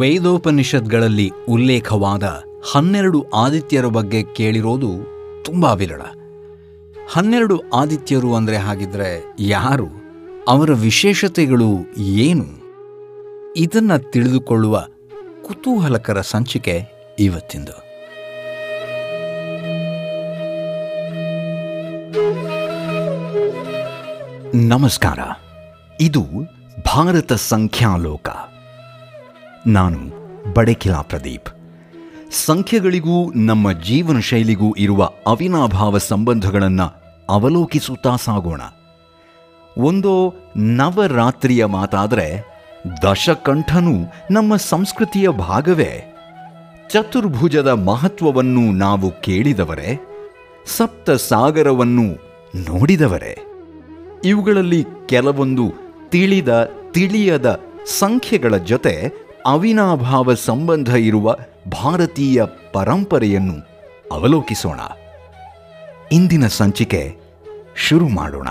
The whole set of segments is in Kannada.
ವೇದೋಪನಿಷತ್ಗಳಲ್ಲಿ ಉಲ್ಲೇಖವಾದ ಹನ್ನೆರಡು ಆದಿತ್ಯರ ಬಗ್ಗೆ ಕೇಳಿರೋದು ತುಂಬ ವಿರಳ. ಹನ್ನೆರಡು ಆದಿತ್ಯರು ಅಂದರೆ ಹಾಗಿದ್ರೆ ಯಾರು? ಅವರ ವಿಶೇಷತೆಗಳು ಏನು? ಇದನ್ನು ತಿಳಿದುಕೊಳ್ಳುವ ಕುತೂಹಲಕರ ಸಂಚಿಕೆ ಇವತ್ತಿಂದು. ನಮಸ್ಕಾರ. ಇದು ಭಾರತ ಸಂಖ್ಯಾಲೋಕ. ನಾನು ಬಡಕಿಲಾ ಪ್ರದೀಪ್. ಸಂಖ್ಯೆಗಳಿಗೂ ನಮ್ಮ ಜೀವನ ಶೈಲಿಗೂ ಇರುವ ಅವಿನಾಭಾವ ಸಂಬಂಧಗಳನ್ನು ಅವಲೋಕಿಸುತ್ತಾ ಸಾಗೋಣ. ಒಂದೋ ನವರಾತ್ರಿಯ ಮಾತಾದರೆ ದಶಕಂಠನೂ ನಮ್ಮ ಸಂಸ್ಕೃತಿಯ ಭಾಗವೇ. ಚತುರ್ಭುಜದ ಮಹತ್ವವನ್ನು ನಾವು ಕೇಳಿದವರೇ ಸಪ್ತ ಸಾಗರವನ್ನು ನೋಡಿದವರೇ. ಇವುಗಳಲ್ಲಿ ಕೆಲವೊಂದು ತಿಳಿದ ತಿಳಿಯದ ಸಂಖ್ಯೆಗಳ ಜೊತೆ ಅವಿನಾಭಾವ ಸಂಬಂಧ ಇರುವ ಭಾರತೀಯ ಪರಂಪರೆಯನ್ನು ಅವಲೋಕಿಸೋಣ. ಇಂದಿನ ಸಂಚಿಕೆ ಶುರು ಮಾಡೋಣ.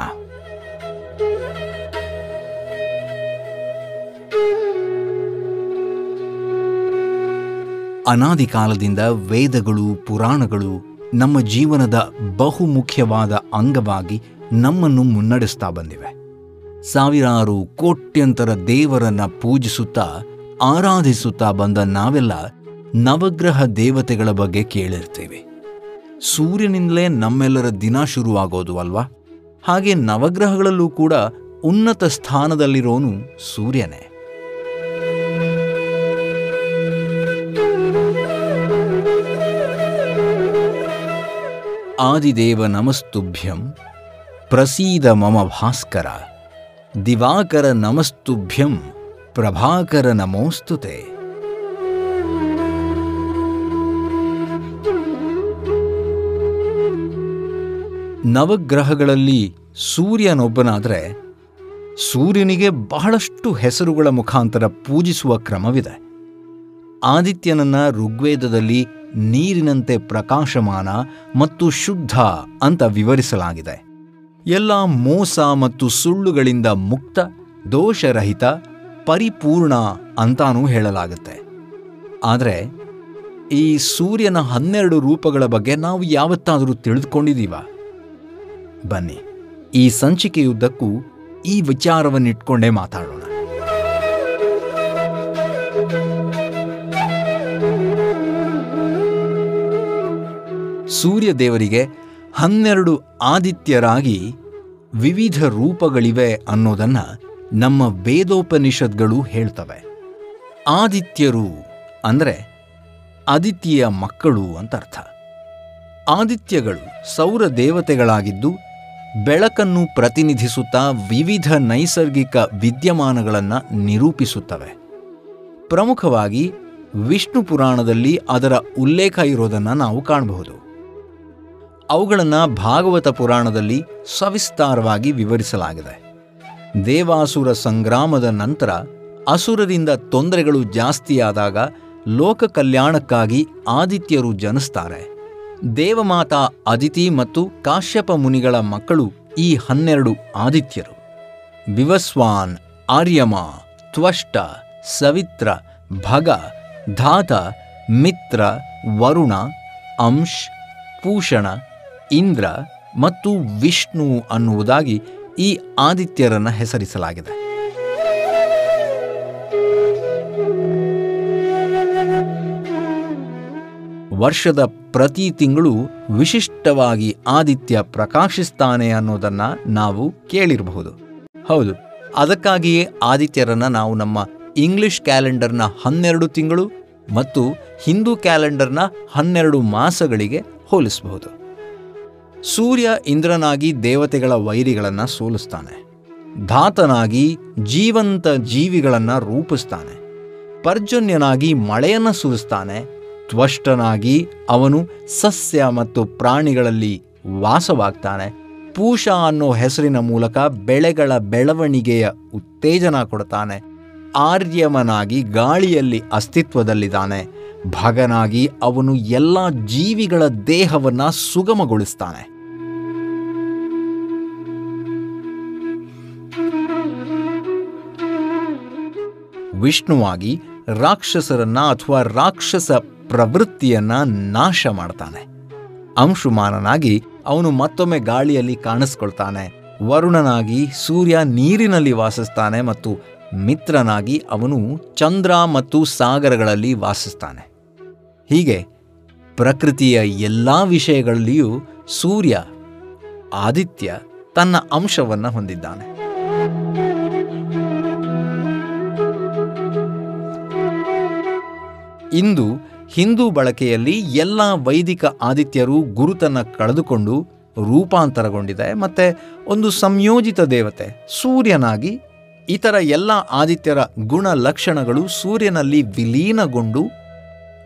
ಅನಾದಿ ಕಾಲದಿಂದ ವೇದಗಳು, ಪುರಾಣಗಳು ನಮ್ಮ ಜೀವನದ ಬಹುಮುಖ್ಯವಾದ ಅಂಗವಾಗಿ ನಮ್ಮನ್ನು ಮುನ್ನಡೆಸ್ತಾ ಬಂದಿವೆ. ಸಾವಿರಾರು ಕೋಟ್ಯಂತರ ದೇವರನ್ನ ಪೂಜಿಸುತ್ತಾ ಆರಾಧಿಸುತ್ತಾ ಬಂದ ನಾವೆಲ್ಲ ನವಗ್ರಹ ದೇವತೆಗಳ ಬಗ್ಗೆ ಕೇಳಿರ್ತೇವೆ. ಸೂರ್ಯನಿಂದಲೇ ನಮ್ಮೆಲ್ಲರ ದಿನ ಶುರುವಾಗೋದು ಅಲ್ವಾ? ಹಾಗೆ ನವಗ್ರಹಗಳಲ್ಲೂ ಕೂಡ ಉನ್ನತ ಸ್ಥಾನದಲ್ಲಿರೋನು ಸೂರ್ಯನೇ. ಆದಿದೇವ ನಮಸ್ತುಭ್ಯಂ ಪ್ರಸೀದ ಮಮ ಭಾಸ್ಕರ, ದಿವಾಕರ ನಮಸ್ತುಭ್ಯಂ ಪ್ರಭಾಕರ ನಮೋಸ್ತುತೆ. ನವಗ್ರಹಗಳಲ್ಲಿ ಸೂರ್ಯನೊಬ್ಬನಾದರೆ ಸೂರ್ಯನಿಗೆ ಬಹಳಷ್ಟು ಹೆಸರುಗಳ ಮುಖಾಂತರ ಪೂಜಿಸುವ ಕ್ರಮವಿದೆ. ಆದಿತ್ಯನನ್ನ ಋಗ್ವೇದದಲ್ಲಿ ನೀರಿನಂತೆ ಪ್ರಕಾಶಮಾನ ಮತ್ತು ಶುದ್ಧ ಅಂತ ವಿವರಿಸಲಾಗಿದೆ. ಎಲ್ಲ ಮೋಸ ಮತ್ತು ಸುಳ್ಳುಗಳಿಂದ ಮುಕ್ತ, ದೋಷರಹಿತ ಪರಿಪೂರ್ಣ ಅಂತಾನೂ ಹೇಳಲಾಗುತ್ತೆ. ಆದರೆ, ಈ ಸೂರ್ಯನ ಹನ್ನೆರಡು ರೂಪಗಳ ಬಗ್ಗೆ ನಾವು ಯಾವತ್ತಾದರೂ ತಿಳಿದುಕೊಂಡಿದ್ದೀವ? ಬನ್ನಿ, ಈ ಸಂಚಿಕೆಯುದ್ದಕ್ಕೂ ಈ ವಿಚಾರವನ್ನಿಟ್ಕೊಂಡೇ ಮಾತಾಡೋಣ. ಸೂರ್ಯ ದೇವರಿಗೆ ಹನ್ನೆರಡು ಆದಿತ್ಯರಾಗಿ ವಿವಿಧ ರೂಪಗಳಿವೆ ಅನ್ನೋದನ್ನ ನಮ್ಮ ವೇದೋಪನಿಷತ್ಗಳು ಹೇಳ್ತವೆ. ಆದಿತ್ಯರು ಅಂದರೆ ಆದಿತ್ಯ ಮಕ್ಕಳು ಅಂತ ಅರ್ಥ ಆದಿತ್ಯಗಳು ಸೌರ ದೇವತೆಗಳಾಗಿದ್ದು ಬೆಳಕನ್ನು ಪ್ರತಿನಿಧಿಸುತ್ತಾ ವಿವಿಧ ನೈಸರ್ಗಿಕ ವಿದ್ಯಮಾನಗಳನ್ನು ನಿರೂಪಿಸುತ್ತವೆ. ಪ್ರಮುಖವಾಗಿ ವಿಷ್ಣು ಪುರಾಣದಲ್ಲಿ ಅದರ ಉಲ್ಲೇಖ ಇರೋದನ್ನು ನಾವು ಕಾಣಬಹುದು. ಅವುಗಳನ್ನು ಭಾಗವತ ಪುರಾಣದಲ್ಲಿ ಸವಿಸ್ತಾರವಾಗಿ ವಿವರಿಸಲಾಗಿದೆ. ದೇವಾಸುರ ಸಂಗ್ರಾಮದ ನಂತರ ಅಸುರರಿಂದ ತೊಂದರೆಗಳು ಜಾಸ್ತಿಯಾದಾಗ ಲೋಕ ಕಲ್ಯಾಣಕ್ಕಾಗಿ ಆದಿತ್ಯರು ಜನಿಸ್ತಾರೆ. ದೇವಮಾತಾ ಅದಿತಿ ಮತ್ತು ಕಾಶ್ಯಪ ಮುನಿಗಳ ಮಕ್ಕಳು ಈ ಹನ್ನೆರಡು ಆದಿತ್ಯರು. ವಿವಸ್ವಾನ್, ಆರ್ಯಮ, ತ್ವಷ್ಟ, ಸವಿತ್ರ, ಭಗ, ಧಾತ, ಮಿತ್ರ, ವರುಣ, ಅಂಶ್, ಪೂಷಣ, ಇಂದ್ರ ಮತ್ತು ವಿಷ್ಣು ಅನ್ನುವುದಾಗಿ ಈ ಆದಿತ್ಯರನ್ನು ಹೆಸರಿಸಲಾಗಿದೆ. ವರ್ಷದ ಪ್ರತಿ ತಿಂಗಳು ವಿಶಿಷ್ಟವಾಗಿ ಆದಿತ್ಯ ಪ್ರಕಾಶಿಸ್ತಾನೆ ಅನ್ನೋದನ್ನು ನಾವು ಕೇಳಿರಬಹುದು. ಹೌದು, ಅದಕ್ಕಾಗಿಯೇ ಆದಿತ್ಯರನ್ನು ನಾವು ನಮ್ಮ ಇಂಗ್ಲಿಷ್ ಕ್ಯಾಲೆಂಡರ್ನ ಹನ್ನೆರಡು ತಿಂಗಳು ಮತ್ತು ಹಿಂದೂ ಕ್ಯಾಲೆಂಡರ್ನ ಹನ್ನೆರಡು ಮಾಸಗಳಿಗೆ ಹೋಲಿಸಬಹುದು. ಸೂರ್ಯ ಇಂದ್ರನಾಗಿ ದೇವತೆಗಳ ವೈರಿಗಳನ್ನು ಸೋಲಿಸ್ತಾನೆ. ಧಾತನಾಗಿ ಜೀವಂತ ಜೀವಿಗಳನ್ನು ರೂಪಿಸ್ತಾನೆ. ಪರ್ಜನ್ಯನಾಗಿ ಮಳೆಯನ್ನು ಸುರಿಸ್ತಾನೆ. ತ್ವಷ್ಟನಾಗಿ ಅವನು ಸಸ್ಯ ಮತ್ತು ಪ್ರಾಣಿಗಳಲ್ಲಿ ವಾಸವಾಗ್ತಾನೆ. ಪೂಷ ಅನ್ನೋ ಹೆಸರಿನ ಮೂಲಕ ಬೆಳೆಗಳ ಬೆಳವಣಿಗೆಯ ಉತ್ತೇಜನ ಕೊಡ್ತಾನೆ. ಆರ್ಯಮನಾಗಿ ಗಾಳಿಯಲ್ಲಿ ಅಸ್ತಿತ್ವದಲ್ಲಿದ್ದಾನೆ. ಭಗನಾಗಿ ಅವನು ಎಲ್ಲ ಜೀವಿಗಳ ದೇಹವನ್ನು ಸುಗಮಗೊಳಿಸ್ತಾನೆ. ವಿಷ್ಣುವಾಗಿ ರಾಕ್ಷಸರನ್ನ ಅಥವಾ ರಾಕ್ಷಸ ಪ್ರವೃತ್ತಿಯನ್ನ ನಾಶ ಮಾಡ್ತಾನೆ. ಅಂಶುಮಾನನಾಗಿ ಅವನು ಮತ್ತೊಮ್ಮೆ ಗಾಳಿಯಲ್ಲಿ ಕಾಣಿಸ್ಕೊಳ್ತಾನೆ. ವರುಣನಾಗಿ ಸೂರ್ಯ ನೀರಿನಲ್ಲಿ ವಾಸಿಸ್ತಾನೆ ಮತ್ತು ಮಿತ್ರನಾಗಿ ಅವನು ಚಂದ್ರ ಮತ್ತು ಸಾಗರಗಳಲ್ಲಿ ವಾಸಿಸ್ತಾನೆ. ಹೀಗೆ ಪ್ರಕೃತಿಯ ಎಲ್ಲ ವಿಷಯಗಳಲ್ಲಿಯೂ ಸೂರ್ಯ, ಆದಿತ್ಯ ತನ್ನ ಅಂಶವನ್ನು ಹೊಂದಿದ್ದಾನೆ. ಇಂದು ಹಿಂದೂ ಬಳಕೆಯಲ್ಲಿ ಎಲ್ಲ ವೈದಿಕ ಆದಿತ್ಯರು ಗುರುತನ್ನು ಕಳೆದುಕೊಂಡು ರೂಪಾಂತರಗೊಂಡಿದೆ ಮತ್ತು ಒಂದು ಸಂಯೋಜಿತ ದೇವತೆ, ಸೂರ್ಯನಾಗಿ ಇತರ ಎಲ್ಲ ಆದಿತ್ಯರ ಗುಣ ಲಕ್ಷಣಗಳು ಸೂರ್ಯನಲ್ಲಿ ವಿಲೀನಗೊಂಡು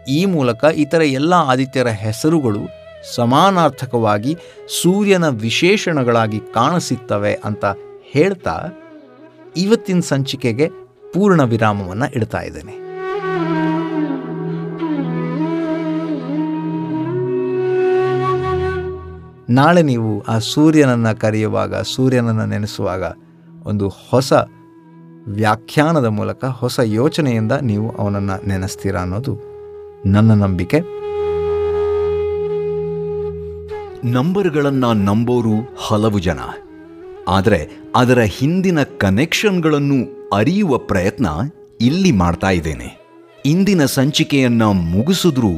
ಈ ಮೂಲಕ ಇತರ ಎಲ್ಲ ಆದಿತ್ಯರ ಹೆಸರುಗಳು ಸಮಾನಾರ್ಥಕವಾಗಿ ಸೂರ್ಯನ ವಿಶೇಷಣಗಳಾಗಿ ಕಾಣಿಸುತ್ತವೆ ಅಂತ ಹೇಳ್ತಾ ಇವತ್ತಿನ ಸಂಚಿಕೆಗೆ ಪೂರ್ಣ ವಿರಾಮವನ್ನು ಇಡ್ತಾ ಇದ್ದೇನೆ. ನಾಳೆ ನೀವು ಆ ಸೂರ್ಯನನ್ನು ಕರೆಯುವಾಗ, ಸೂರ್ಯನನ್ನು ನೆನೆಸುವಾಗ ಒಂದು ಹೊಸ ವ್ಯಾಖ್ಯಾನದ ಮೂಲಕ, ಹೊಸ ಯೋಚನೆಯಿಂದ ನೀವು ಅವನನ್ನು ನೆನೆಸ್ತೀರಾ ಅನ್ನೋದು ನನ್ನ ನಂಬಿಕೆ? ನಂಬರ್ಗಳನ್ನು ನಂಬೋರು ಹಲವು ಜನ. ಆದರೆ ಅದರ ಹಿಂದಿನ ಕನೆಕ್ಷನ್ಗಳನ್ನು ಅರಿಯುವ ಪ್ರಯತ್ನ ಇಲ್ಲಿ ಮಾಡ್ತಾ ಇದ್ದೇನೆ. ಇಂದಿನ ಸಂಚಿಕೆಯನ್ನ ಮುಗಿಸಿದ್ರೂ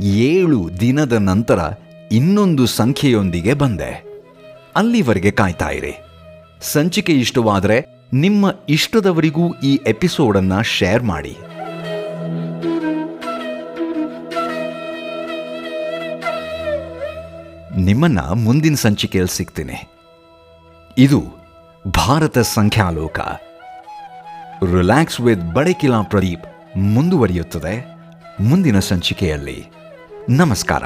ಏಳು ದಿನದ ನಂತರ ಇನ್ನೊಂದು ಸಂಖ್ಯೆಯೊಂದಿಗೆ ಬಂದೆ. ಅಲ್ಲಿವರೆಗೆ ಕಾಯ್ತಾ ಇರಿ. ಸಂಚಿಕೆ ಇಷ್ಟವಾದರೆ ನಿಮ್ಮ ಇಷ್ಟದವರಿಗೂ ಈ ಎಪಿಸೋಡನ್ನು ಶೇರ್ ಮಾಡಿ. ನಿಮ್ಮನ್ನ ಮುಂದಿನ ಸಂಚಿಕೆಯಲ್ಲಿ ಸಿಗ್ತೀನಿ. ಇದು ಭಾರತ ಸಂಖ್ಯಾಲೋಕ. ರಿಲ್ಯಾಕ್ಸ್ ವಿತ್ ಬಡಕಿಲಾ ಪ್ರದೀಪ್ ಮುಂದುವರಿಯುತ್ತದೆ ಮುಂದಿನ ಸಂಚಿಕೆಯಲ್ಲಿ. ನಮಸ್ಕಾರ.